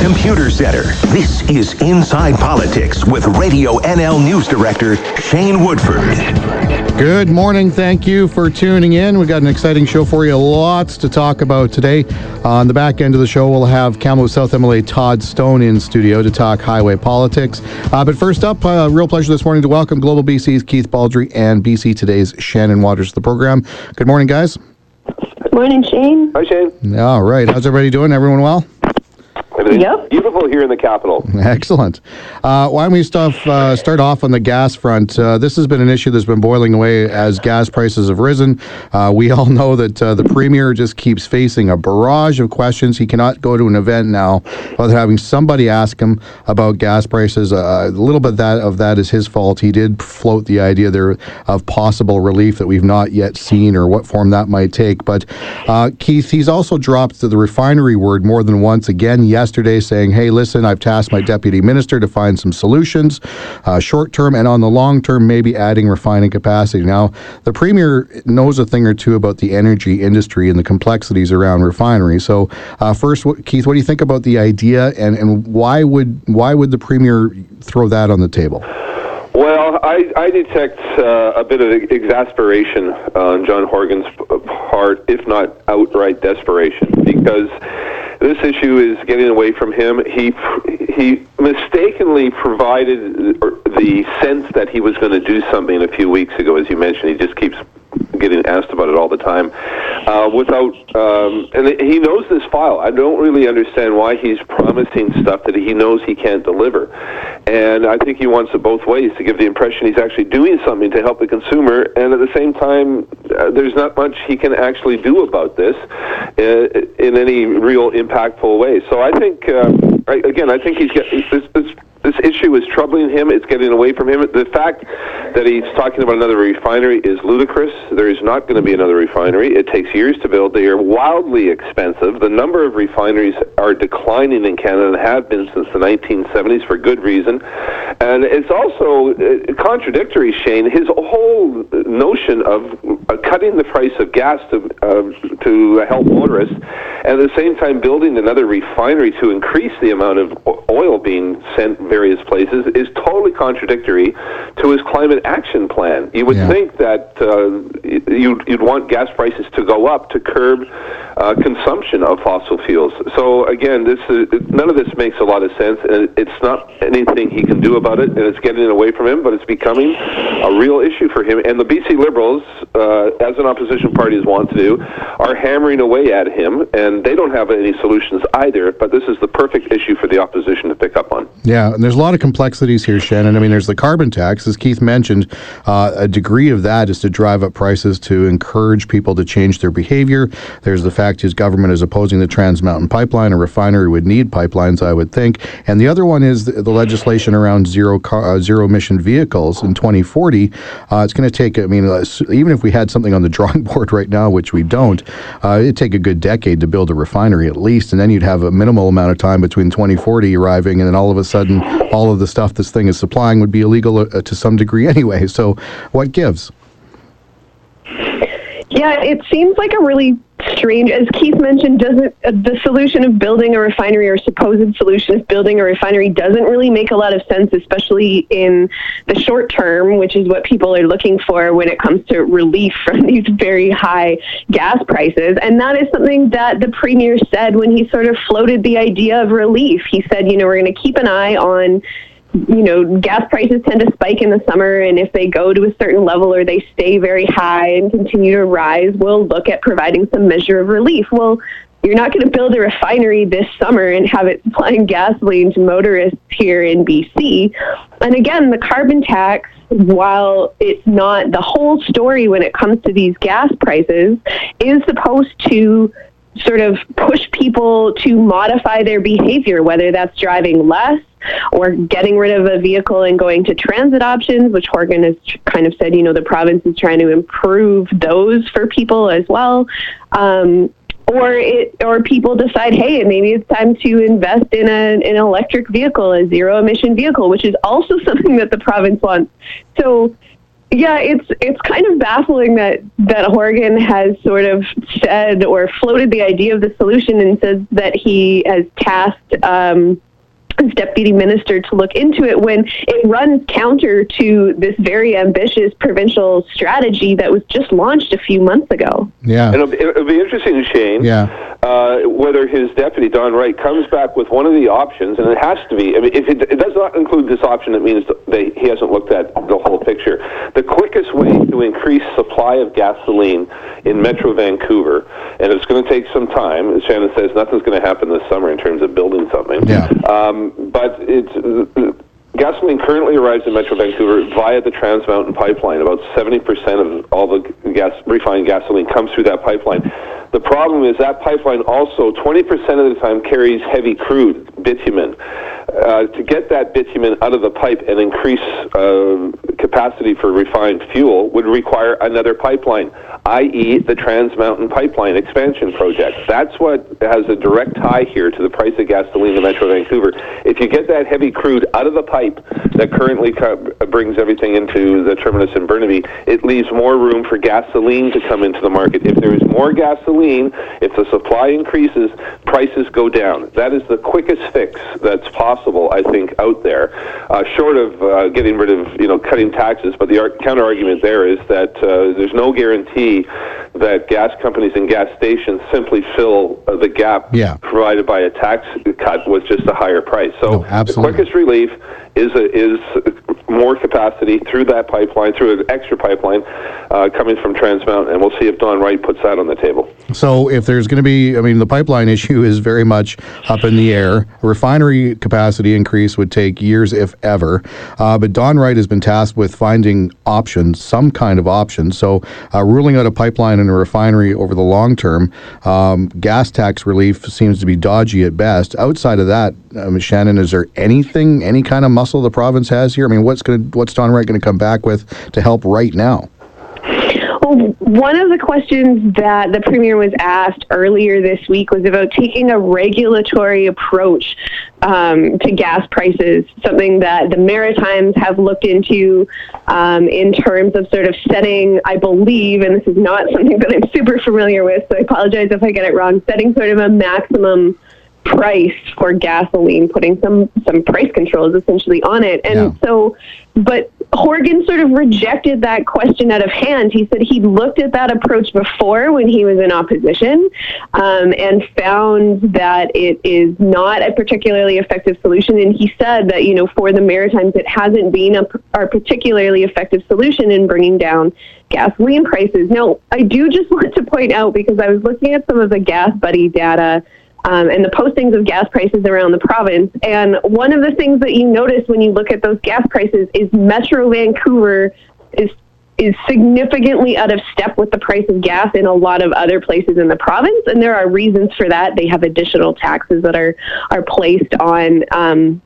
Computer Center. This is Inside Politics with Radio NL News Director Shane Woodford. Good morning. Thank you for tuning in. We've got an exciting show for you. Lots to talk about today. On the back end of the show, we'll have Kamloops South MLA Todd Stone in studio to talk highway politics. Uh, but first up, a uh, real pleasure this morning to welcome Global BC's Keith Baldrey and BC Today's Shannon Waters to the program. Good morning, guys. Good morning, Shane. Hi, Shane. All right. How's everybody doing? Everyone well? Everything's yep. beautiful here in the capital. Excellent. Uh, why don't we stuff, uh, start off on the gas front? Uh, this has been an issue that's been boiling away as gas prices have risen. Uh, we all know that uh, the premier just keeps facing a barrage of questions. He cannot go to an event now without having somebody ask him about gas prices. Uh, a little bit that of that is his fault. He did float the idea there of possible relief that we've not yet seen or what form that might take. But Keith, he's also dropped the refinery word more than once again yesterday yesterday saying, hey, listen, I've tasked my deputy minister to find some solutions, uh, short term and on the long term, maybe adding refining capacity. Now, the premier knows a thing or two about the energy industry and the complexities around refineries. So, uh, first, what, Keith, what do you think about the idea, and, and why would why would the premier throw that on the table? Well, I, I detect uh, a bit of exasperation on John Horgan's part, if not outright desperation, because this issue is getting away from him. He he mistakenly provided the sense that he was going to do something a few weeks ago, as you mentioned. He just keeps getting asked about it all the time, uh, without um, and he knows this file. I don't really understand why he's promising stuff that he knows he can't deliver, and I think he wants it both ways to give the impression he's actually doing something to help the consumer, and at the same time, uh, there's not much he can actually do about this uh, in any real impactful way. So I think, um, I, again, I think he's get, this, this this issue is troubling him. It's getting away from him. The fact that he's talking about another refinery is ludicrous. There is not going to be another refinery. It takes years to build. They are wildly expensive. The number of refineries are declining in Canada and have been since the 1970s for good reason. And it's also uh, contradictory, Shane. His whole notion of uh, cutting the price of gas to uh, to help motorists, and at the same time building another refinery to increase the amount of oil being sent various places is totally contradictory to his climate action plan. You would yeah. think that uh, you'd, you'd want gas prices to go up to curb uh, consumption of fossil fuels. So again, this is, none of this makes a lot of sense, and it's not anything he can do about it, and it's getting away from him, but it's becoming a real issue for him. And the BC Liberals, uh, as an opposition party is want to do, are hammering away at him, and they don't have any solutions either. But this is the perfect issue for the opposition to pick up on. Yeah, and there's a lot of complexities here, Shannon. I mean, there's the carbon tax, as Keith mentioned. Uh, a degree of that is to drive up prices to encourage people to change their behavior. There's the fact his government is opposing the Trans Mountain Pipeline. A refinery would need pipelines, I would think. And the other one is the, the legislation around zero car, uh, zero emission vehicles in 2040. Uh, it's going to take, I mean, uh, even if we had something on the drawing board right now, which we don't, uh, it'd take a good decade to build a refinery at least, and then you'd have a minimal amount of time between 2040 arriving, and then all of a sudden, all of the stuff this thing is supplying would be illegal uh, to some degree anyway. So, what gives? Yeah, it seems like a really strange. As Keith mentioned, doesn't uh, the solution of building a refinery or supposed solution of building a refinery doesn't really make a lot of sense, especially in the short term, which is what people are looking for when it comes to relief from these very high gas prices. And that is something that the premier said when he sort of floated the idea of relief. He said, you know, we're going to keep an eye on you know, gas prices tend to spike in the summer, and if they go to a certain level or they stay very high and continue to rise, we'll look at providing some measure of relief. Well, you're not going to build a refinery this summer and have it supplying gasoline to motorists here in BC. And again, the carbon tax, while it's not the whole story when it comes to these gas prices, is supposed to sort of push people to modify their behavior, whether that's driving less or getting rid of a vehicle and going to transit options, which Horgan has kind of said, you know, the province is trying to improve those for people as well. Um, or it, or people decide, hey, maybe it's time to invest in a, an electric vehicle, a zero emission vehicle, which is also something that the province wants. So Yeah, it's it's kind of baffling that that Horgan has sort of said or floated the idea of the solution and says that he has tasked um, his deputy minister to look into it when it runs counter to this very ambitious provincial strategy that was just launched a few months ago. Yeah. And it'll, be- it'll be interesting, Shane, Yeah. Uh, whether his deputy, Don Wright, comes back with one of the options, and it has to be, I mean, if it, it does not include this option, it means that he hasn't looked at the whole picture. The quickest way to increase supply of gasoline in Metro Vancouver, and it's going to take some time, as Shannon says, nothing's going to happen this summer in terms of building something. Yeah. Um, but it's. Uh, Gasoline currently arrives in Metro Vancouver via the Trans Mountain Pipeline. About 70% of all the gas, refined gasoline comes through that pipeline. The problem is that pipeline also 20% of the time carries heavy crude, bitumen. Uh, to get that bitumen out of the pipe and increase uh, capacity for refined fuel would require another pipeline, i.e., the Trans Mountain Pipeline expansion project. That's what has a direct tie here to the price of gasoline in Metro Vancouver. If you get that heavy crude out of the pipe that currently co- brings everything into the terminus in Burnaby, it leaves more room for gasoline to come into the market. If there is more gasoline, if the supply increases, prices go down. That is the quickest fix that's possible, I think, out there, uh, short of uh, getting rid of, you know, cutting taxes. But the ar- counter argument there is that uh, there's no guarantee that gas companies and gas stations simply fill uh, the gap Yeah. provided by a tax cut with just a higher price. So No, the quickest relief is a, is more capacity through that pipeline, through an extra pipeline uh, coming from Trans Mountain, and we'll see if Don Wright puts that on the table. So if there's going to be, I mean, the pipeline issue is very much up in the air. Refinery capacity increase would take years, if ever. Uh, but Don Wright has been tasked with finding options, some kind of options. So uh, ruling out a pipeline and a refinery over the long term, um, gas tax relief seems to be dodgy at best. Outside of that, um, Shannon, is there anything, any kind of muscle the province has here? I mean, what's going to, what's Don Wright going to come back with to help right now? Well, one of the questions that the premier was asked earlier this week was about taking a regulatory approach um, to gas prices, something that the Maritimes have looked into um, in terms of sort of setting, I believe, and this is not something that I'm super familiar with, so I apologize if I get it wrong, setting sort of a maximum price for gasoline, putting some some price controls essentially on it. And Yeah. so, but Horgan sort of rejected that question out of hand. He said he'd looked at that approach before when he was in opposition um, and found that it is not a particularly effective solution. And he said that, you know, for the Maritimes, it hasn't been a, a particularly effective solution in bringing down gasoline prices. Now, I do just want to point out because I was looking at some of the Gas Buddy data um, and the postings of gas prices around the province. And one of the things that you notice when you look at those gas prices is Metro Vancouver is is significantly out of step with the price of gas in a lot of other places in the province, and there are reasons for that. They have additional taxes that are are placed on. Um,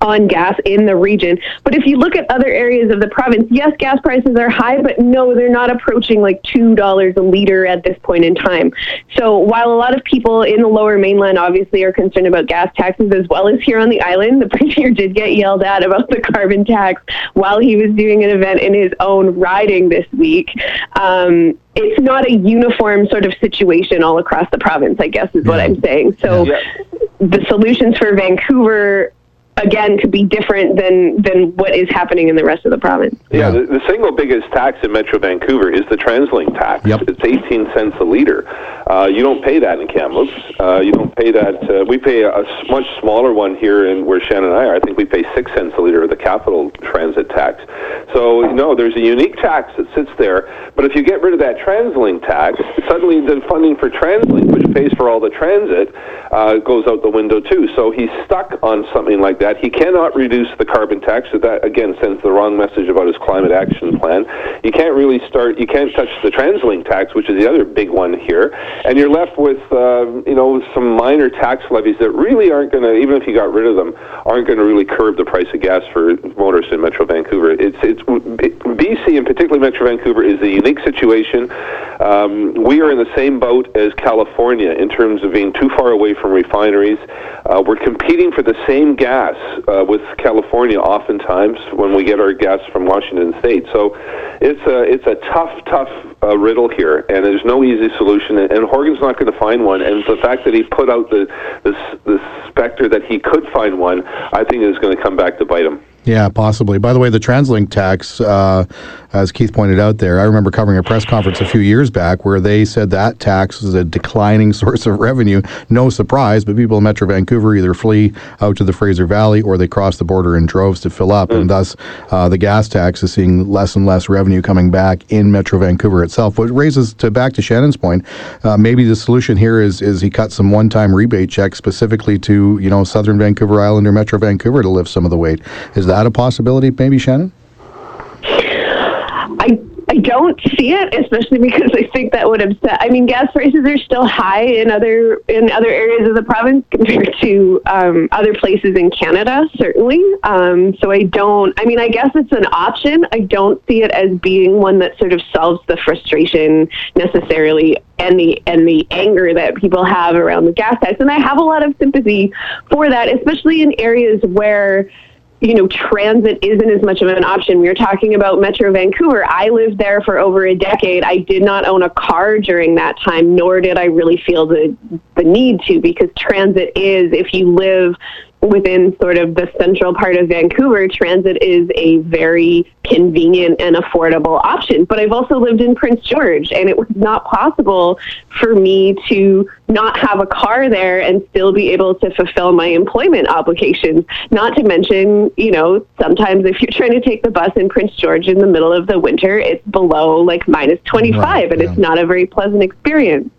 on gas in the region. But if you look at other areas of the province, yes, gas prices are high, but no, they're not approaching like $2 a liter at this point in time. So while a lot of people in the lower mainland obviously are concerned about gas taxes as well as here on the island, the premier did get yelled at about the carbon tax while he was doing an event in his own riding this week. Um, it's not a uniform sort of situation all across the province, I guess is what I'm saying. So Yeah. the solutions for Vancouver again could be different than than what is happening in the rest of the province. Yeah, Yeah. the, the single biggest tax in Metro Vancouver is the TransLink tax. Yep. It's 18 cents a liter. Uh, you don't pay that in Kamloops. Uh, you don't pay that. Uh, we pay a, s- much smaller one here in where Shannon and I are. I think we pay six cents a liter of the capital transit tax. So, no, there's a unique tax that sits there. But if you get rid of that TransLink tax, suddenly the funding for TransLink, which pays for all the transit, uh, goes out the window too. So he's stuck on something like that. He cannot reduce the carbon tax. So that again sends the wrong message about his climate action plan. You can't really start. You can't touch the TransLink tax, which is the other big one here, and you're left with uh, you know some minor tax levies that really aren't going to, even if you got rid of them, aren't going to really curb the price of gas for motorists in Metro Vancouver. It's it's BC and particularly Metro Vancouver is a unique situation. Um, we are in the same boat as California in terms of being too far away from refineries. Uh, we're competing for the same gas uh, with California oftentimes when we get our gas from Washington State. So it's a it's a tough tough uh, riddle here, and there's no easy solution. And Horgan's not going to find one. And the fact that he put out the the, the specter that he could find one, I think is going to come back to bite him. Yeah, possibly. By the way, the TransLink tax, uh, as Keith pointed out there, I remember covering a press conference a few years back where they said that tax is a declining source of revenue. No surprise, but people in Metro Vancouver either flee out to the Fraser Valley or they cross the border in droves to fill up, mm. and thus uh, the gas tax is seeing less and less revenue coming back in Metro Vancouver itself. What raises to back to Shannon's point, uh, maybe the solution here is is he cut some one-time rebate checks specifically to you know Southern Vancouver Island or Metro Vancouver to lift some of the weight. Is that a possibility, maybe, Shannon? I don't see it, especially because I think that would upset. I mean, gas prices are still high in other in other areas of the province compared to um, other places in Canada, certainly. Um, so I don't. I mean, I guess it's an option. I don't see it as being one that sort of solves the frustration necessarily and the and the anger that people have around the gas tax. And I have a lot of sympathy for that, especially in areas where you know, transit isn't as much of an option. We were talking about Metro Vancouver. I lived there for over a decade. I did not own a car during that time, nor did I really feel the the need to, because transit is, if you live within sort of the central part of Vancouver, transit is a very convenient and affordable option. But I've also lived in Prince George, and it was not possible for me to not have a car there and still be able to fulfill my employment obligations. Not to mention, you know, sometimes if you're trying to take the bus in Prince George in the middle of the winter, it's below like minus 25, right, and yeah. it's not a very pleasant experience.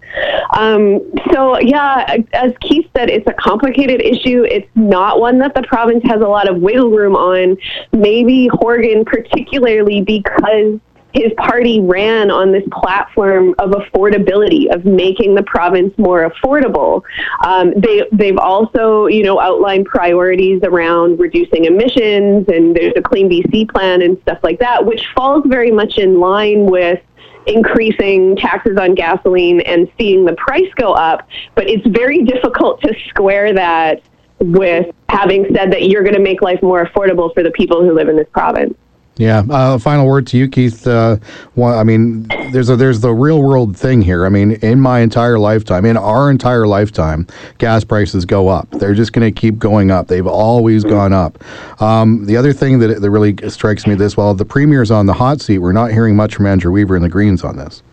Um, so, yeah, as Keith said, it's a complicated issue. It's not one that the province has a lot of wiggle room on. Maybe Horgan, particularly because his party ran on this platform of affordability, of making the province more affordable. Um, they they've also you know outlined priorities around reducing emissions, and there's a clean BC plan and stuff like that, which falls very much in line with increasing taxes on gasoline and seeing the price go up, but it's very difficult to square that with having said that you're going to make life more affordable for the people who live in this province. Yeah. Uh, final word to you, Keith. Uh, well, I mean, there's a there's the real world thing here. I mean, in my entire lifetime, in our entire lifetime, gas prices go up. They're just going to keep going up. They've always gone up. Um, the other thing that that really strikes me this while the premier's on the hot seat. We're not hearing much from Andrew Weaver and the Greens on this.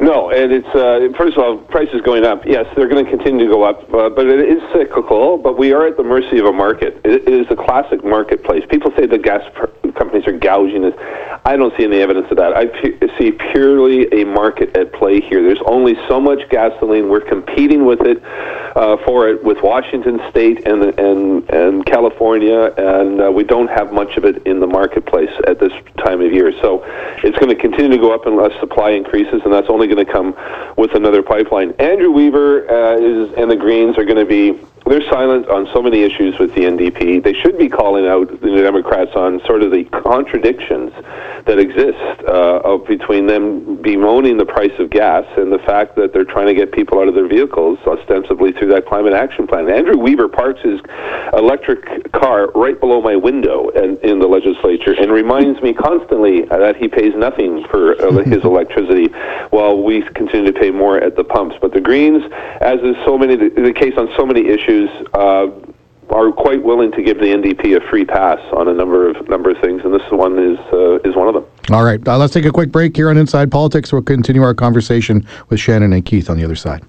No, and it's uh, first of all, prices going up. Yes, they're going to continue to go up, uh, but it is cyclical. But we are at the mercy of a market. It, is a classic marketplace. People say the gas companies are gouging us. I don't see any evidence of that. I see purely a market at play here. There's only so much gasoline. We're competing with it uh, for it with Washington State and and and California, and uh, we don't have much of it in the marketplace at this time of year. So it's going to continue to go up unless supply increases, and that's only going to come with another pipeline. Andrew Weaver uh, is, and the Greens are going to be they're silent on so many issues with the NDP. They should be calling out the Democrats on sort of the contradictions that exist uh, of between them bemoaning the price of gas and the fact that they're trying to get people out of their vehicles ostensibly through that climate action plan. Andrew Weaver parks his electric car right below my window and, in the legislature and reminds me constantly that he pays nothing for uh, his electricity while we continue to pay more at the pumps. But the Greens, as is so many the, the case on so many issues, issues uh, are quite willing to give the NDP a free pass on a number of number of things, and this one is uh, is one of them. All right, uh, let's take a quick break here on Inside Politics. We'll continue our conversation with Shannon and Keith on the other side.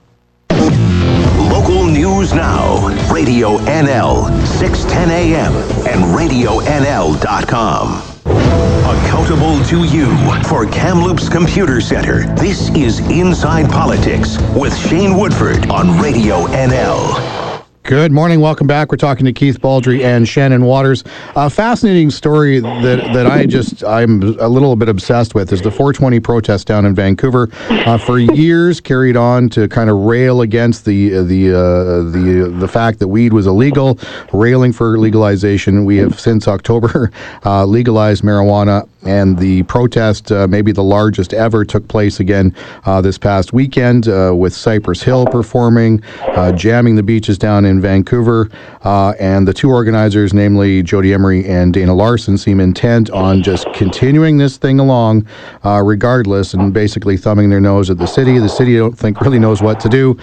Local news now, Radio NL, 610 AM, and RadioNL.com. Accountable to you for Kamloops Computer Center. This is Inside Politics with Shane Woodford on Radio NL. Good morning. Welcome back. We're talking to Keith Baldrey and Shannon Waters. A fascinating story that, that I just, I'm a little bit obsessed with is the 420 protest down in Vancouver. Uh, for years carried on to kind of rail against the, the, uh, the, the fact that weed was illegal, railing for legalization. We have since October uh, legalized marijuana and the protest, uh, maybe the largest ever, took place again uh, this past weekend uh, with Cypress Hill performing, uh, jamming the beaches down in Vancouver. Uh, and the two organizers, namely Jodie Emery and Dana Larsen, seem intent on just continuing this thing along regardless and basically thumbing their nose at the city. The city, I don't think, really knows what to do.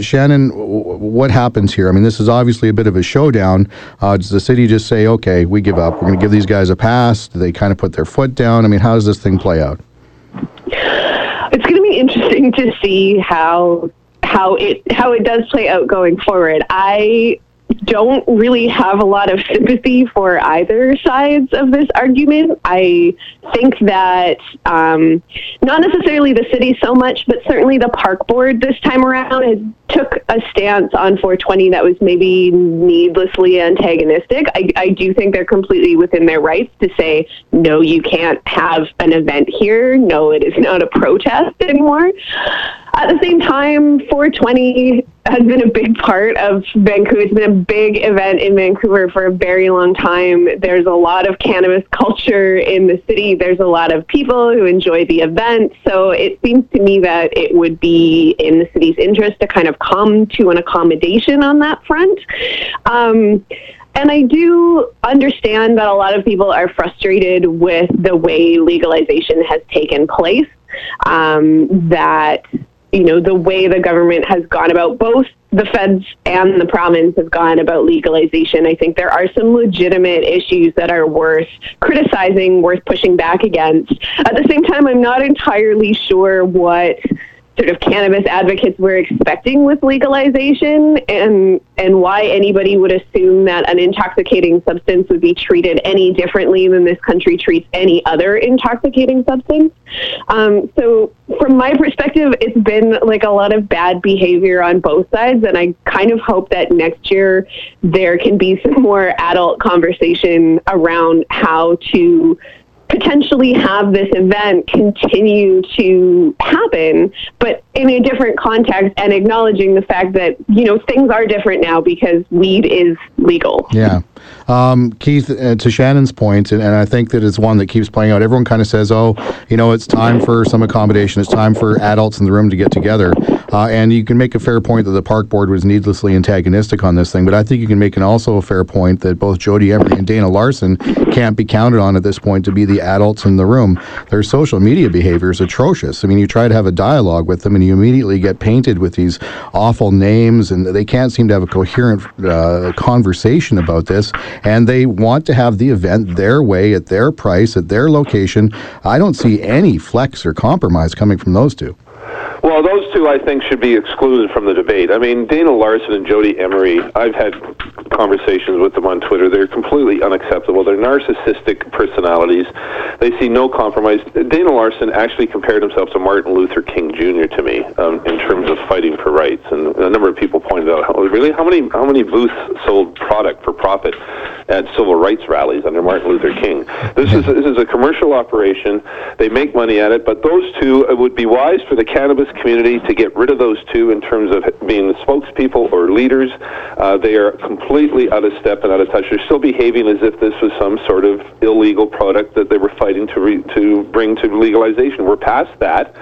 Shannon, w- what happens here? I mean, this is obviously a bit of a showdown. does the city just say, okay, we give up? We're going to give these guys a pass? Do they kind of put their foot down? I mean, how does this thing play out? It's going to be interesting to see how how it how it does play out going forward. I don't really have a lot of sympathy for either sides of this argument. I think that um, not necessarily the city so much, but certainly the park board this time around has took a stance on 420 that was maybe needlessly antagonistic. I, I do think they're completely within their rights to say, no, you can't have an event here. No, it is not a protest anymore. At the same time, 420 has been a big part of Vancouver. It's been a big event in Vancouver for a very long time. There's a lot of cannabis culture in the city. There's a lot of people who enjoy the event. So it seems to me that it would be in the city's interest to kind of come to an accommodation on that front. Um, and I do understand that a lot of people are frustrated with the way legalization has taken place. Um, that you know, the way the government has gone about both the feds and the province have gone about legalization. I think there are some legitimate issues that are worth criticizing, worth pushing back against. At the same time, I'm not entirely sure what sort of cannabis advocates were expecting with legalization and and why anybody would assume that an intoxicating substance would be treated any differently than this country treats any other intoxicating substance. Um, so from my perspective, it's been like a lot of bad behavior on both sides, and I kind of hope that next year there can be some more adult conversation around how to potentially have this event continue to happen, but in a different context and acknowledging the fact that, you know, things are different now because weed is legal. Yeah. Um, Keith, uh, to Shannon's point, and, and, I think that it's one that keeps playing out, everyone kind of says, oh, you know, it's time for some accommodation. It's time for adults in the room to get together. Uh, and you can make a fair point that the park board was needlessly antagonistic on this thing, but I think you can make an also a fair point that both Jodie Emery and Dana Larsen can't be counted on at this point to be the adults in the room. Their social media behavior is atrocious. I mean, you try to have a dialogue with them, and you immediately get painted with these awful names, and they can't seem to have a coherent uh, conversation about this. And they want to have the event their way, at their price, at their location. I don't see any flex or compromise coming from those two. Well, those two, I think, should be excluded from the debate. I mean, Dana Larsen and Jodie Emery, I've had conversations with them on Twitter. They're completely unacceptable. They're narcissistic personalities. They see no compromise. Dana Larsen actually compared himself to Martin Luther King Jr. to me um, in terms of fighting for rights. And a number of people pointed out, how, really, how many how many booths sold product for profit at civil rights rallies under Martin Luther King? This is this is a commercial operation. They make money at it, but those two it would be wise for the cannabis community to get rid of those two in terms of being the spokespeople or leaders. Uh, they are completely out of step and out of touch. They're still behaving as if this was some sort of illegal product that they were fighting to re- to bring to legalization. We're past that.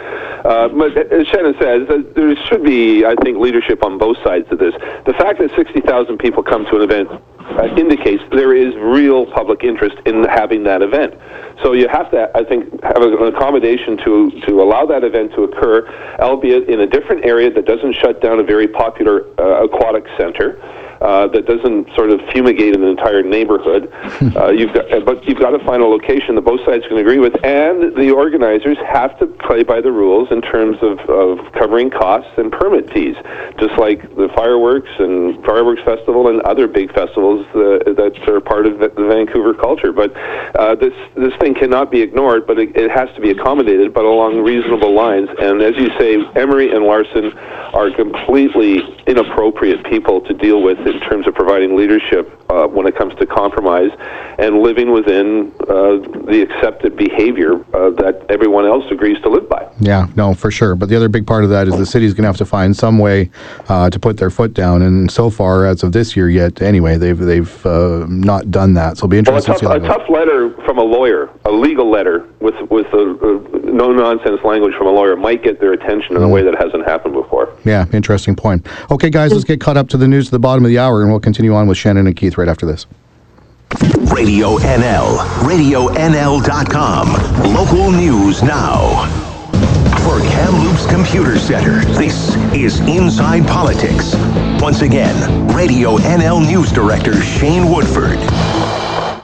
Uh, but as Shannon says, there should be, I think, leadership on both sides of this. The fact that 60,000 people come to an event uh, indicates there is real public interest in having that event. So you have to, I think, have an accommodation to to allow that event to occur, albeit in a different area that doesn't shut down a very popular uh, aquatic center uh, that doesn't sort of fumigate an entire neighborhood. uh, you've got, but you've got to find a location that both sides can agree with, and the organizers have to play by the rules in terms of, of covering costs and permit fees, just like the fireworks and fireworks festival and other big festivals uh, that are part of the, the Vancouver culture. But uh, this this thing cannot be ignored, but it, it has to be accommodated, but along reasonable lines. And as you say, Emery and Larsen are completely inappropriate people to deal with in terms of providing leadership uh, when it comes to compromise and living within uh, the accepted behavior uh, that everyone else agrees to live by. Yeah, no, for sure. But the other big part of that is the city's going to have to find some way uh, to put their foot down. And so far, as of this year, yet anyway, they've they've uh, not done that. So it'll be interesting. Well, a, tough, a tough, letter from a lawyer, a legal letter with with a, a no nonsense language from a lawyer, might get their attention in mm. a way that hasn't happened before. Yeah, interesting point. Okay, guys, let's get caught up to the news at the bottom of the hour, and we'll continue on with Shannon and Keith right after this. Radio NL, RadioNL.com. Local news now. For Kamloops Computer Center, this is Inside Politics. Once again, Radio NL News Director Shane Woodford.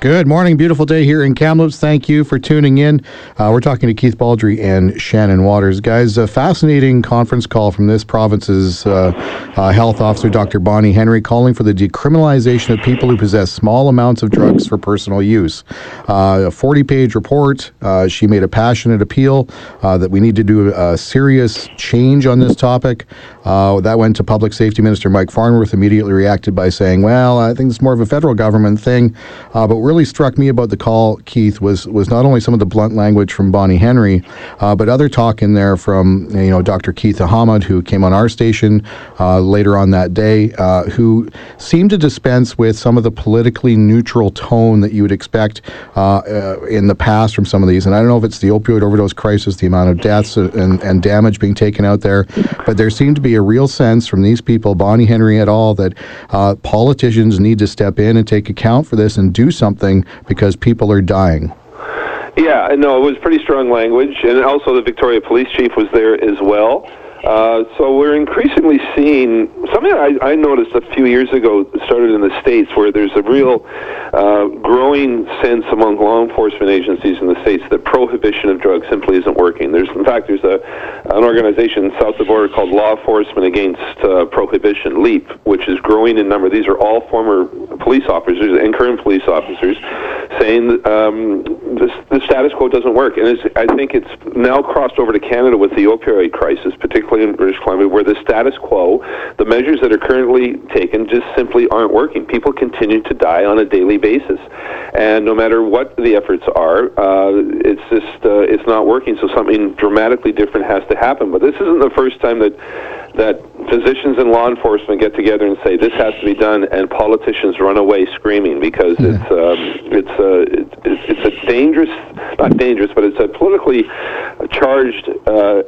Good morning. Beautiful day here in Kamloops. Thank you for tuning in. Uh, we're talking to Keith Baldrey and Shannon Waters. Guys, a fascinating conference call from this province's uh, uh, health officer, Dr. Bonnie Henry, calling for the decriminalization of people who possess small amounts of drugs for personal use. Uh, a 40 page report. Uh, she made a passionate appeal uh, that we need to do a serious change on this topic. that went to Public Safety Minister Mike Farnworth, immediately reacted by saying, Well, I think it's more of a federal government thing. but really struck me about the call, Keith, was was not only some of the blunt language from Bonnie Henry, uh, but other talk in there from you know Dr. Keith Ahamad, who came on our station uh, later on that day, uh, who seemed to dispense with some of the politically neutral tone that you would expect uh, uh, in the past from some of these. And I don't know if it's the opioid overdose crisis, the amount of deaths and, and damage being taken out there, but there seemed to be a real sense from these people, Bonnie Henry et al., that politicians need to step in and take account for this and do something something because people are dying. Yeah, no, it was pretty strong language, and also the Victoria Police Chief was there as well. Uh, so we're increasingly seeing something I, I noticed a few years ago started in the states where there's a real uh, growing sense among law enforcement agencies in the states that prohibition of drugs simply isn't working. There's in fact there's a an organization south of the border called Law Enforcement Against uh, Prohibition (LEAP), which is growing in number. These are all former police officers and current police officers saying um, the status quo doesn't work, and I think it's now crossed over to Canada with the opioid crisis, particularly particularly in British Columbia, where the status quo, the measures that are currently taken, just simply aren't working. People continue to die on a daily basis, and no matter what the efforts are, uh, it's just uh, it's not working. So something dramatically different has to happen. But this isn't the first time that that physicians and law enforcement get together and say this has to be done, and politicians run away screaming because mm-hmm. it's um, it's, uh, it's it's a dangerous, not dangerous, but it's a politically charged. Uh,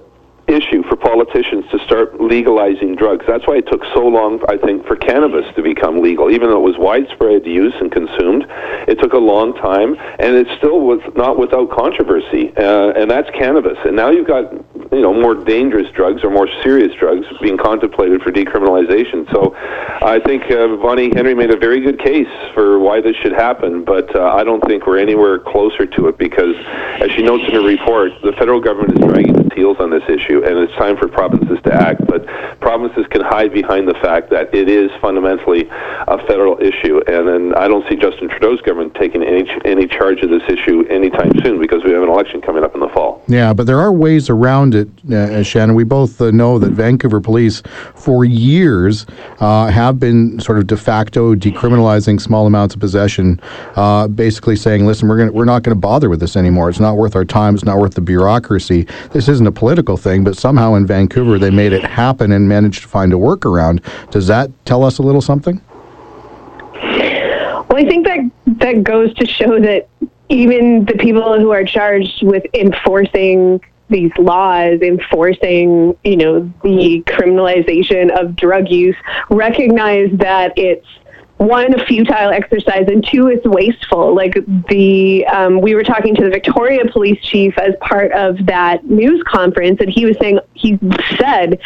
issue for politicians to start legalizing drugs. That's why it took so long, I think, for cannabis to become legal. Even though it was widespread use and consumed, it took a long time, and it still was not without controversy. Uh, and that's cannabis. And now you've got you know more dangerous drugs or more serious drugs being contemplated for decriminalization. So I think uh, Bonnie Henry made a very good case for why this should happen, but uh, I don't think we're anywhere closer to it because, as she notes in her report, the federal government is dragging heels on this issue and it's time for provinces to act. But provinces can hide behind the fact that it is fundamentally a federal issue, and then I don't see Justin Trudeau's government taking any any charge of this issue anytime soon because we have an election coming up in the fall. Yeah, but there are ways around it, uh, Shannon. We both uh, know that Vancouver police, for years, uh, have been sort of de facto decriminalizing small amounts of possession, uh, basically saying, "Listen, we're going we're not going to bother with this anymore. It's not worth our time. It's not worth the bureaucracy. This isn't a political thing." but somehow in Vancouver they made it happen and managed to find a workaround. Does that tell us a little something? Well, I think that that goes to show that even the people who are charged with enforcing these laws enforcing, you know, the criminalization of drug use recognize that it's one a futile exercise and two it's wasteful. Like the um, we were talking to the victoria police chief as part of that news conference and he was saying he said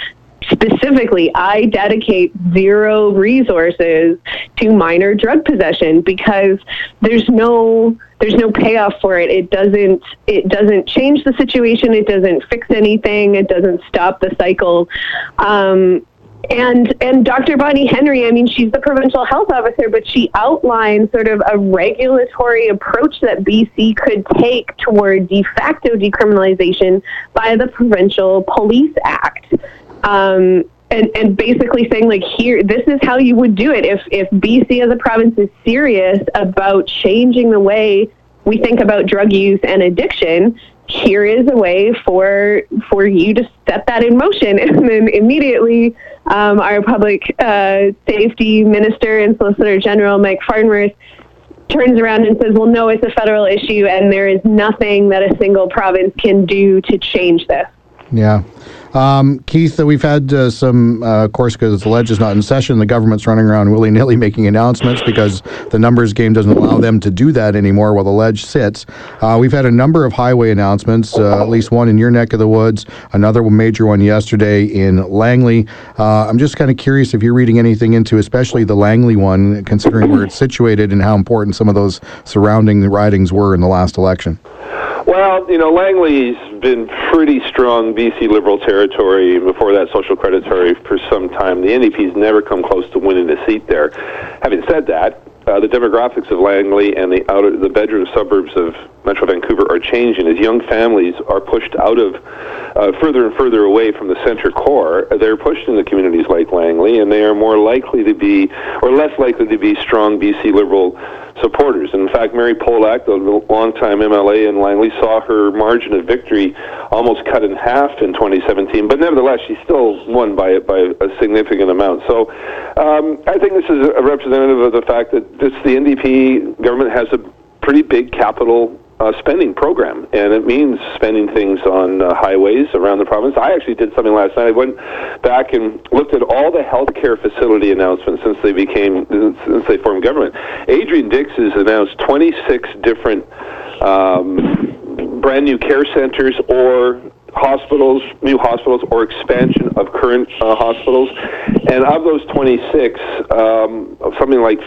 specifically i dedicate zero resources to minor drug possession because there's no there's no payoff for it. It doesn't it doesn't change the situation. It doesn't fix anything. It doesn't stop the cycle. Um, and and Dr. Bonnie Henry, I mean, she's the provincial health officer, but she outlined sort of a regulatory approach that BC could take toward de facto decriminalization by the Provincial Police Act. Um, and, and basically saying like here this is how you would do it if if BC as a province is serious about changing the way we think about drug use and addiction here is a way for for you to set that in motion and then immediately um, our public uh, safety minister and solicitor general mike farnworth turns around and says well no it's a federal issue and there is nothing that a single province can do to change this. Yeah um, Keith, we've had uh, some, uh, of course, because the ledge is not in session, the government's running around willy nilly making announcements because the numbers game doesn't allow them to do that anymore while the ledge sits. Uh, we've had a number of highway announcements, uh, at least one in your neck of the woods, another major one yesterday in Langley. Uh, I'm just kind of curious if you're reading anything into, especially the Langley one, considering where it's situated and how important some of those surrounding ridings were in the last election. Well, you know, Langley's been pretty strong BC Liberal territory, before that Social Credit territory, for some time. The NDP's never come close to winning a seat there. Having said that, uh, the demographics of Langley and the outer, the bedroom suburbs of Metro Vancouver are changing as young families are pushed out of uh, further and further away from the center core. They're pushed into communities like Langley, and they are more likely to be, or less likely to be, strong BC Liberal supporters. In fact, Mary Polak, the longtime MLA in Langley, saw her margin of victory almost cut in half in 2017. But nevertheless, she still won by by a significant amount. So um, I think this is a representative of the fact that this the NDP government has a pretty big capital uh, spending program, and it means spending things on uh, highways around the province. I actually did something last night. I went back and looked at all the healthcare facility announcements since they became since they formed government. Adrian Dix has announced 26 different um, brand new care centers or hospitals, new hospitals, or expansion of current uh, hospitals. And of those 26, um, something like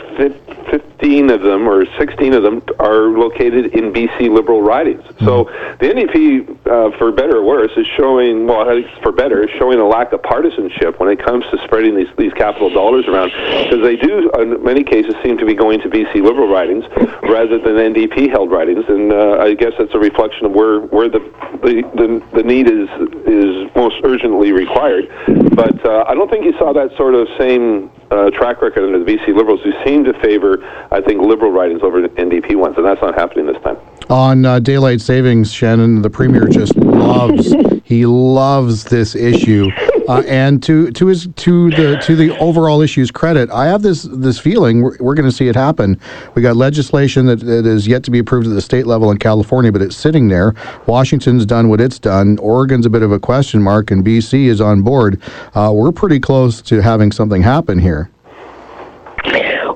15 of them or 16 of them are located in BC Liberal ridings. Mm-hmm. So the NDP, uh, for better or worse, is showing, well, for better, is showing a lack of partisanship when it comes to spreading these, these capital dollars around. Because they do, in many cases, seem to be going to BC Liberal ridings rather than NDP held ridings. And uh, I guess that's a reflection of where, where the, the, the, the need is is most urgently required. But uh, I don't think you saw that sort of same uh, track record under the BC Liberals, who seem to favor, I think, Liberal ridings over NDP ones, and that's not happening this time. On uh, daylight savings, Shannon, the premier just loves he loves this issue, uh, and to to his to the to the overall issue's credit, I have this this feeling we're, we're going to see it happen. We got legislation that, that is yet to be approved at the state level in California, but it's sitting there. Washington's done what it's done. Oregon's a bit of a question mark, and BC is on board. Uh, we're pretty close to having something happen here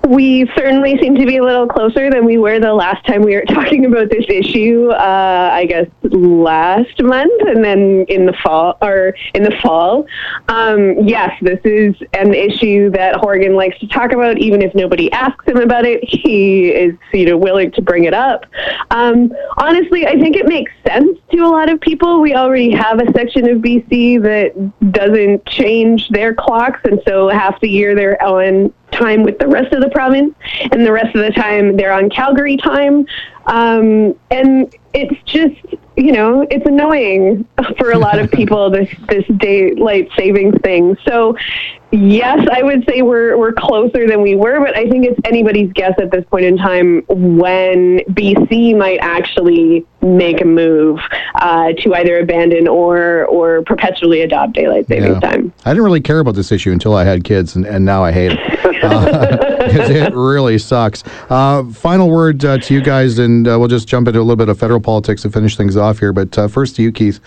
we certainly seem to be a little closer than we were the last time we were talking about this issue. Uh, I guess last month, and then in the fall or in the fall. Um, yes, this is an issue that Horgan likes to talk about, even if nobody asks him about it. He is, you know, willing to bring it up. Um, honestly, I think it makes sense to a lot of people. We already have a section of BC that doesn't change their clocks, and so half the year they're on time with the rest of the province, and the rest of the time they're on Calgary time. Um, and it's just, you know, it's annoying for a lot of people this this daylight savings thing. So, yes, I would say we're we're closer than we were, but I think it's anybody's guess at this point in time when BC might actually make a move uh, to either abandon or or perpetually adopt daylight savings yeah. time. I didn't really care about this issue until I had kids, and, and now I hate it because uh, it really sucks. Uh, final word uh, to you guys, and uh, we'll just jump into a little bit of federal politics to finish things off here. But uh, first to you, Keith.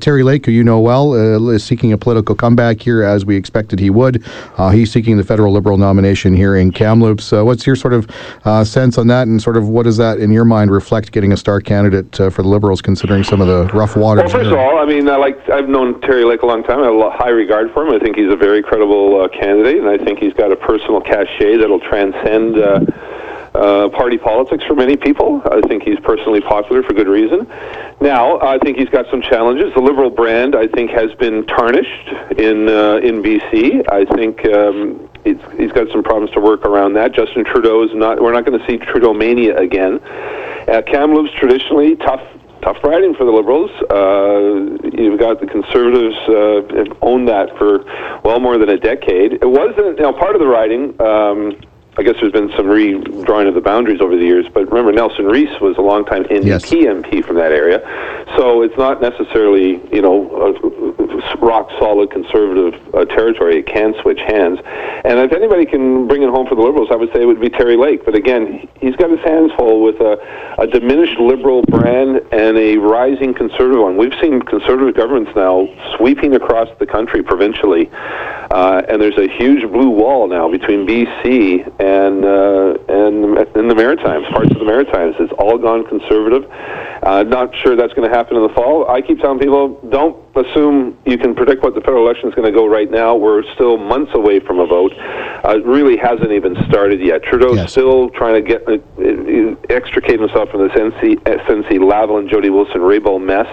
Terry Lake, who you know well, is seeking a political comeback here, as we expected he would. he's seeking the federal Liberal nomination here in Kamloops. what's your sort of sense on that, and sort of what does that, in your mind, reflect getting a star candidate for the Liberals, considering some of the rough waters? Well, first of all, I mean, I like I've known Terry Lake a long time. I have a high regard for him. I think he's a very credible candidate, and I think he's got a personal cachet that'll transcend uh, uh, party politics for many people. I think he's personally popular for good reason. Now, I think he's got some challenges. The Liberal brand, I think, has been tarnished in uh, in BC. I think um, he's, he's got some problems to work around that. Justin Trudeau is not. We're not going to see Trudeau mania again. Uh, Kamloops traditionally tough tough riding for the Liberals. Uh, you've got the Conservatives uh, have owned that for well more than a decade. It wasn't you know part of the riding. Um, I guess there's been some redrawing of the boundaries over the years, but remember Nelson Riis was a longtime NDP Yes. MP from that area, so it's not necessarily you know a rock solid conservative uh, territory. It can switch hands, and if anybody can bring it home for the Liberals, I would say it would be Terry Lake. But again, he's got his hands full with a, a diminished Liberal brand and a rising Conservative one. We've seen Conservative governments now sweeping across the country provincially, uh, and there's a huge blue wall now between BC and uh, and in the Maritimes, parts of the Maritimes. It's all gone conservative. Uh, not sure that's going to happen in the fall. I keep telling people don't assume you can predict what the federal election is going to go right now. We're still months away from a vote. Uh, it really hasn't even started yet. Trudeau's Yes. still trying to get uh, uh, extricate himself from this NC, SNC Lavalin, Jody Wilson, Raybould mess,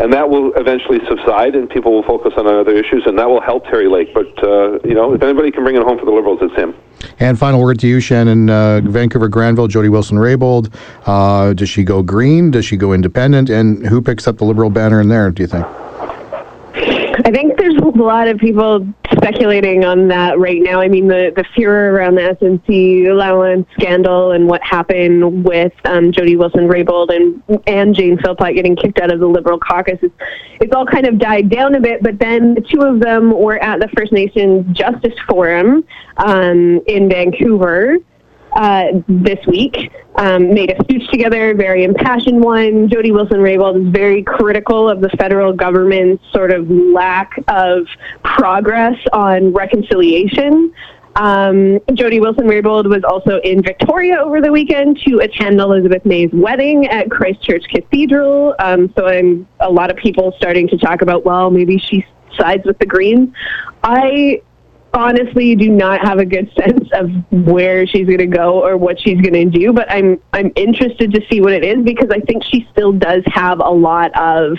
and that will eventually subside, and people will focus on other issues, and that will help Terry Lake. But uh, you know, if anybody can bring it home for the Liberals, it's him. And final word to you, Shannon. Uh, Vancouver Granville, Jody Wilson Raybould. Uh, does she go green? Does she go independent? And who picks up the Liberal banner in there, do you think? I think there's a lot of people speculating on that right now. I mean, the, the fear around the SNC-Lavalin scandal and what happened with um, Jody Wilson Raybould and and Jane Philpott getting kicked out of the Liberal caucus, is, it's all kind of died down a bit. But then the two of them were at the First Nations Justice Forum um, in Vancouver uh, this week. Um, made a speech together, very impassioned one. Jody Wilson Raybould is very critical of the federal government's sort of lack of progress on reconciliation. Um, Jody Wilson Raybould was also in Victoria over the weekend to attend Elizabeth May's wedding at Christchurch Cathedral. Um, so I'm a lot of people starting to talk about, well, maybe she sides with the Greens. I honestly do not have a good sense of where she's going to go or what she's going to do but i'm i'm interested to see what it is because i think she still does have a lot of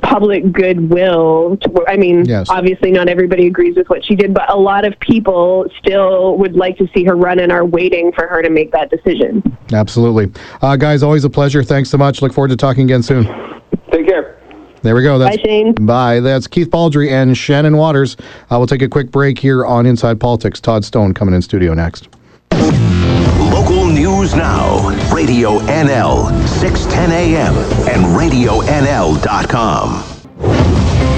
public goodwill to, i mean Yes. obviously not everybody agrees with what she did but a lot of people still would like to see her run and are waiting for her to make that decision Absolutely. Uh, guys, always a pleasure. Thanks so much. Look forward to talking again soon. Take care. There we go. That's, Bye, Shane. Bye. That's Keith Baldrey and Shannon Waters. Uh, we'll take a quick break here on Inside Politics. Todd Stone coming in studio next. Local news now. Radio NL, 610 AM, and RadioNL.com.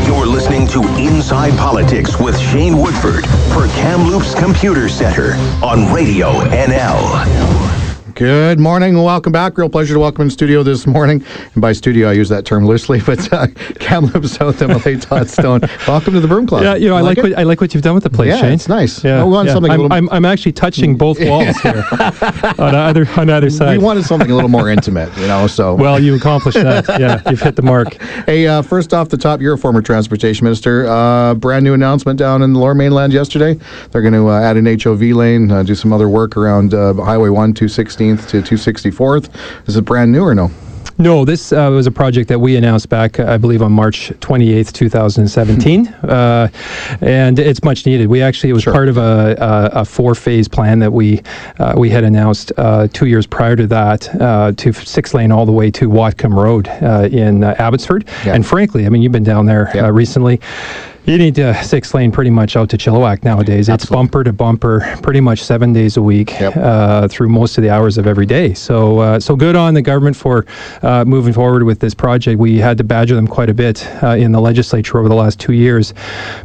You're listening to Inside Politics with Shane Woodford for Kamloops Computer Center on Radio NL. Good morning and welcome back. Real pleasure to welcome in studio this morning. And by studio, I use that term loosely, but uh, Kamloops South MLA Todd Stone. Welcome to the Broom Club. Yeah, you know, I like, what I like what you've done with the place, Yeah, Shane. it's nice. Yeah, I want yeah. something a I'm, little- I'm, I'm actually touching both walls here on either on either side. We wanted something a little more intimate, you know, so. well, you accomplished that. Yeah, you've hit the mark. Hey, uh, first off the top, you're a former transportation minister. Uh, brand new announcement down in the lower mainland yesterday. They're going to uh, add an HOV lane, uh, do some other work around uh, Highway 1, 216th to 264th. Is it brand new or no? No, this uh, was a project that we announced back, I believe, on March 28th, 2017, uh, and it's much needed. We actually it was Sure. part of a, a, a four-phase plan that we uh, we had announced uh, two years prior to that uh, to six lane all the way to Whatcom Road uh, in uh, Abbotsford. Yeah. And frankly, I mean, you've been down there Yeah. uh, recently. You need uh, six lane pretty much out to Chilliwack nowadays. It's bumper to bumper, pretty much seven days a week Yep. uh, through most of the hours of every day. So, uh, so good on the government for uh, moving forward with this project. We had to badger them quite a bit uh, in the legislature over the last two years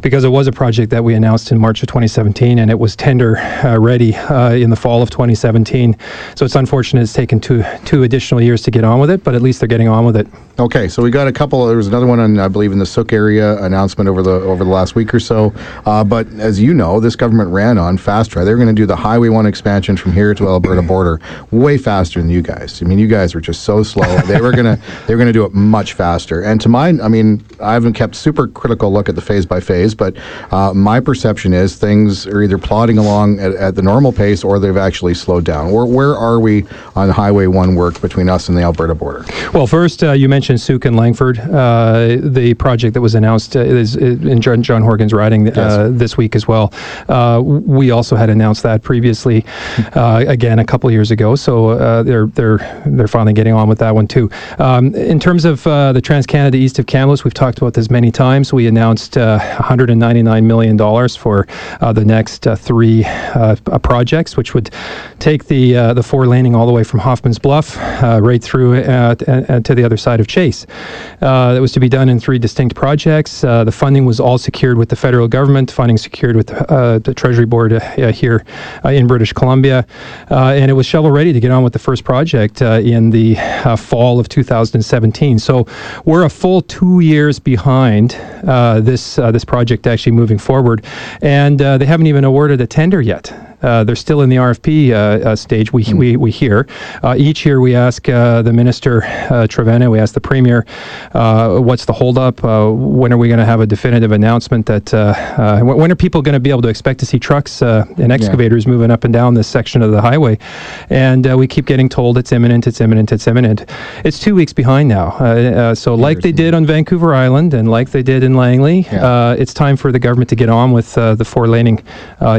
because it was a project that we announced in March of 2017 and it was tender uh, ready uh, in the fall of 2017. So it's unfortunate it's taken two two additional years to get on with it, but at least they're getting on with it. Okay, so we got a couple. There was another one, on, I believe, in the Sooke area announcement over the over the last week or so. Uh, but as you know, this government ran on fast track. They're going to do the Highway One expansion from here to Alberta border way faster than you guys. I mean, you guys were just so slow. they were gonna they were gonna do it much faster. And to mine, I mean, I haven't kept super critical look at the phase by phase, but uh, my perception is things are either plodding along at, at the normal pace or they've actually slowed down. Where where are we on Highway One work between us and the Alberta border? Well, first, uh, you mentioned Sooke and Langford. Uh, the project that was announced uh, is, is in John, John Horgan's riding uh, this week as well. Uh, we also had announced that previously, uh, again a couple years ago. So uh, they're they're they're finally getting on with that one too. Um, in terms of uh, the Trans Canada east of Kamloops, we've talked about this many times. We announced 199 million dollars for the next three projects, which would take the the four laning all the way from Hoffman's Bluff right through to the other side of Chase. that was to be done in three distinct projects. the funding was all secured with the federal government, funding secured with uh, the Treasury Board uh, here uh, in British Columbia, uh, and it was shovel ready to get on with the first project uh, in the fall of 2017. So we're a full two years behind this this project actually moving forward, and they haven't even awarded a tender yet. Uh, they're still in the RFP uh, uh, stage. We, mm. we, we hear uh, each year we ask uh, the minister uh, Trevena, we ask the premier, what's the holdup? when are we going to have a definitive announcement that when are people going to be able to expect to see trucks and excavators yeah. moving up and down this section of the highway? And we keep getting told it's imminent, it's imminent, it's imminent. It's two weeks behind now. so like they did on Vancouver Island and like they did in Langley, yeah. it's time for the government to get on with the four laning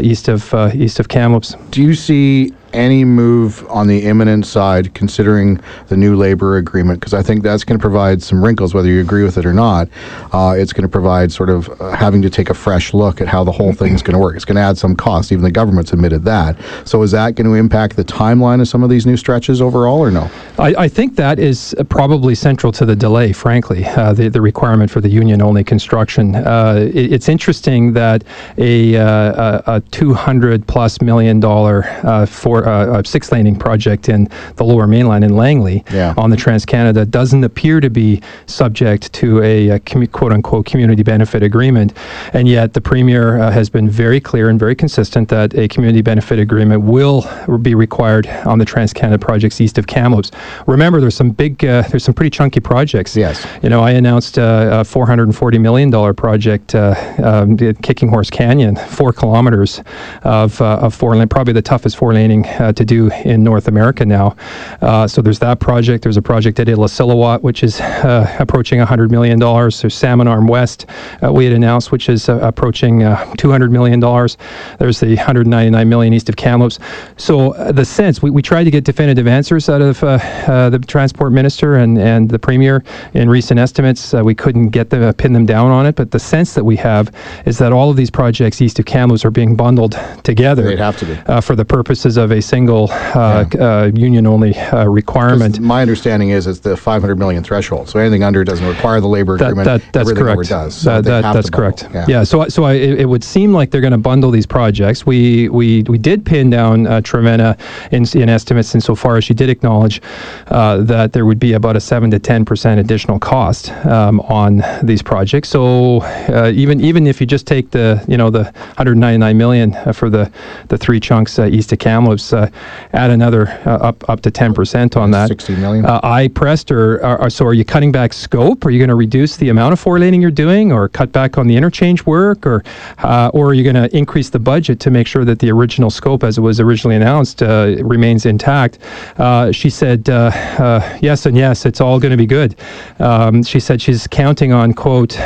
east of east of Kamloops. Do you see any move on the imminent side, considering the new labor agreement, because I think that's going to provide some wrinkles, whether you agree with it or not. Uh, it's going to provide sort of uh, having to take a fresh look at how the whole thing is going to work. It's going to add some cost. Even the government's admitted that. So is that going to impact the timeline of some of these new stretches overall, or no? I, I think that is probably central to the delay, frankly, uh, the, the requirement for the union only construction. Uh, it, it's interesting that a, uh, a, a 200 plus million dollar uh, for uh, a six laning project in the lower mainland in Langley yeah. on the Trans Canada doesn't appear to be subject to a, a commu- quote unquote community benefit agreement. And yet the Premier uh, has been very clear and very consistent that a community benefit agreement will be required on the Trans Canada projects east of Kamloops. Remember, there's some big, uh, there's some pretty chunky projects. Yes. You know, I announced uh, a $440 million project, uh, um, Kicking Horse Canyon, four kilometers of, uh, of four lane, probably the toughest four laning uh, to do in North America now. Uh, so there's that project. There's a project at Illecillewaet, which is uh, approaching $100 million. There's Salmon Arm West, uh, we had announced, which is uh, approaching $200 million. There's the 199 million east of Kamloops. So the sense, we, we tried to get definitive answers out of the transport minister and, and the premier in recent estimates. we couldn't get them, pin them down on it, but the sense that we have is that all of these projects east of Kamloops are being bundled together. They'd have to be. for the purposes of a single uh, yeah. uh, union only uh, requirement. My understanding is it's the 500 million threshold. So anything under doesn't require the labor that, agreement. That, that's correct. Does, so that, that's correct. Yeah. yeah. So so I, it, it, would seem like they're going to bundle these projects. We we we did pin down uh, Trevena in, in estimates insofar as she did acknowledge uh, that there would be about a seven to 10 percent additional cost um, on these projects. So uh, even even if you just take the you know the 199 million for the the three chunks east of Kamloops add another uh, up up to 10% on that. 60 million. Uh, I pressed, or, or, so are you cutting back scope? Are you going to reduce the amount of four laning you're doing, or cut back on the interchange work, or uh, or are you going to increase the budget to make sure that the original scope, as it was originally announced, uh, remains intact? Uh, she said uh, yes and yes. It's all going to be good. Um, she said she's counting on quote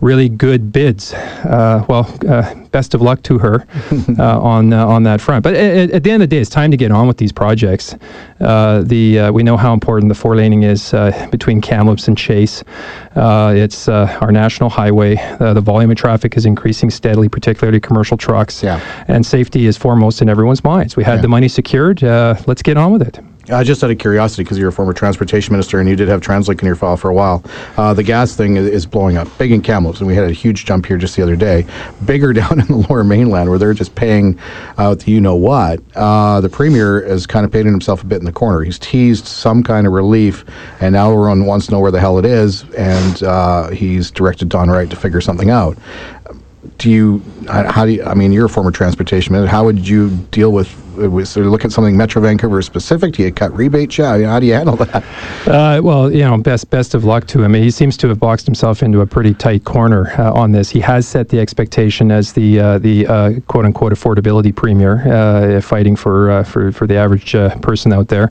really good bids. Uh, well, uh, best of luck to her uh, on uh, on that front. But at, at, the end of the day, it's time to get on with these projects. Uh, the uh, we know how important the four laning is between Kamloops and Chase. it's our national highway. the volume of traffic is increasing steadily, particularly commercial trucks. Yeah. And safety is foremost in everyone's minds. We had yeah. the money secured. let's get on with it. Uh, just out of curiosity, because you're a former transportation minister and you did have TransLink in your file for a while, uh, the gas thing is, is, blowing up big in Kamloops, and we had a huge jump here just the other day. Bigger down in the lower mainland where they're just paying out the you know what. Uh, the premier has kind of painted himself a bit in the corner. He's teased some kind of relief, and now everyone wants to know where the hell it is, and uh, he's directed Don Wright to figure something out. Do you, how do you, I mean, you're a former transportation minister. How would you deal with was there look at something Metro Vancouver specific? Do you cut rebates? Yeah, how do you handle that? Uh, well, you know, best best of luck to him. He seems to have boxed himself into a pretty tight corner uh, on this. He has set the expectation as the uh, the uh, quote unquote affordability premier, uh, fighting for uh, for for the average person out there.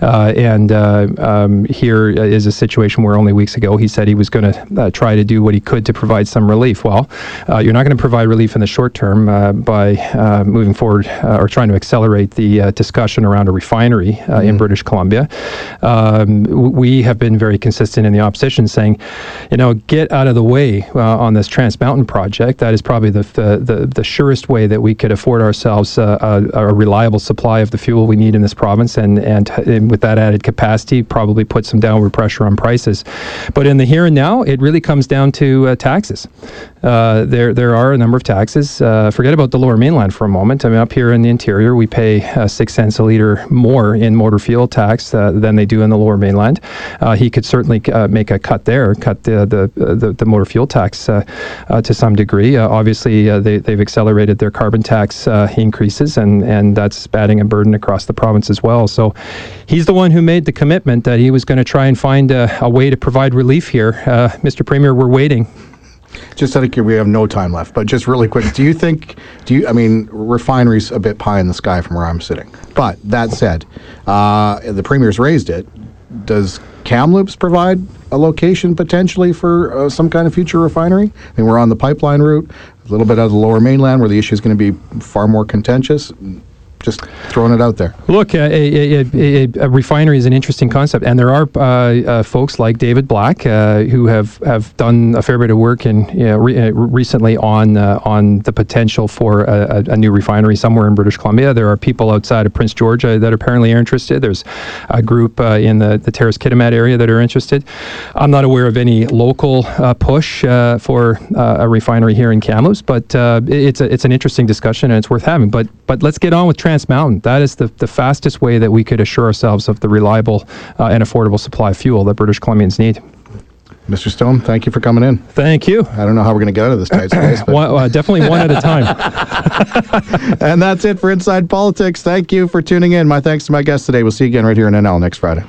and um, here is a situation where only weeks ago he said he was going to try to do what he could to provide some relief. Well, you're not going to provide relief in the short term by moving forward or trying to accelerate the discussion around a refinery mm-hmm. in British Columbia. Um, we have been very consistent in the opposition saying, you know, get out of the way uh, on this Trans Mountain project. That is probably the, the, the, the surest way that we could afford ourselves uh, a, a, reliable supply of the fuel we need in this province. And, and, and with that added capacity, probably put some downward pressure on prices. But in the here and now, it really comes down to uh, taxes. Uh, there, there are a number of taxes. Uh, forget about the lower mainland for a moment. I mean, up here in the interior, we pay uh, six cents a liter more in motor fuel tax uh, than they do in the lower mainland. Uh, he could certainly uh, make a cut there, cut the, the, the, the motor fuel tax to some degree. obviously, they, they've accelerated their carbon tax increases, and, and that's adding a burden across the province as well. So he's the one who made the commitment that he was going to try and find a, a way to provide relief here. Mr. Premier, we're waiting just out of we have no time left, but just really quick, do you think, do you, I mean, refinery's a bit pie in the sky from where I'm sitting. But that said, uh, the Premier's raised it. Does Kamloops provide a location potentially for uh, some kind of future refinery? I mean, we're on the pipeline route, a little bit out of the lower mainland where the issue is going to be far more contentious just throwing it out there. Look, uh, a, a, a, refinery is an interesting concept, and there are uh, uh, folks like David Black uh, who have, have done a fair bit of work in you know, re- uh, recently on uh, on the potential for a, a, new refinery somewhere in British Columbia. There are people outside of Prince George that apparently are interested. There's a group in the, the Terrace Kitimat area that are interested. I'm not aware of any local push for a refinery here in Kamloops, but it's a, it's an interesting discussion and it's worth having. But but let's get on with Trans Mountain. That is the, the fastest way that we could assure ourselves of the reliable uh, and affordable supply of fuel that British Columbians need. Mr. Stone, thank you for coming in. Thank you. I don't know how we're going to get out of this tight space. one, uh, definitely one at a time. and that's it for Inside Politics. Thank you for tuning in. My thanks to my guests today. We'll see you again right here in NL next Friday.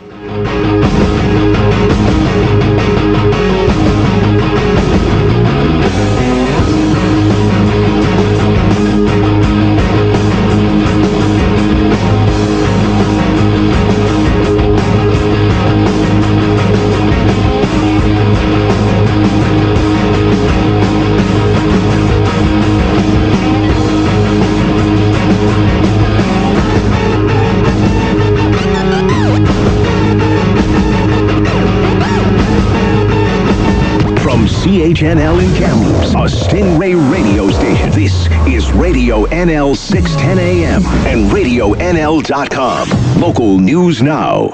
CHNL in Kamloops, a Stingray radio station. This is Radio NL 610 AM and RadioNL.com. Local news now.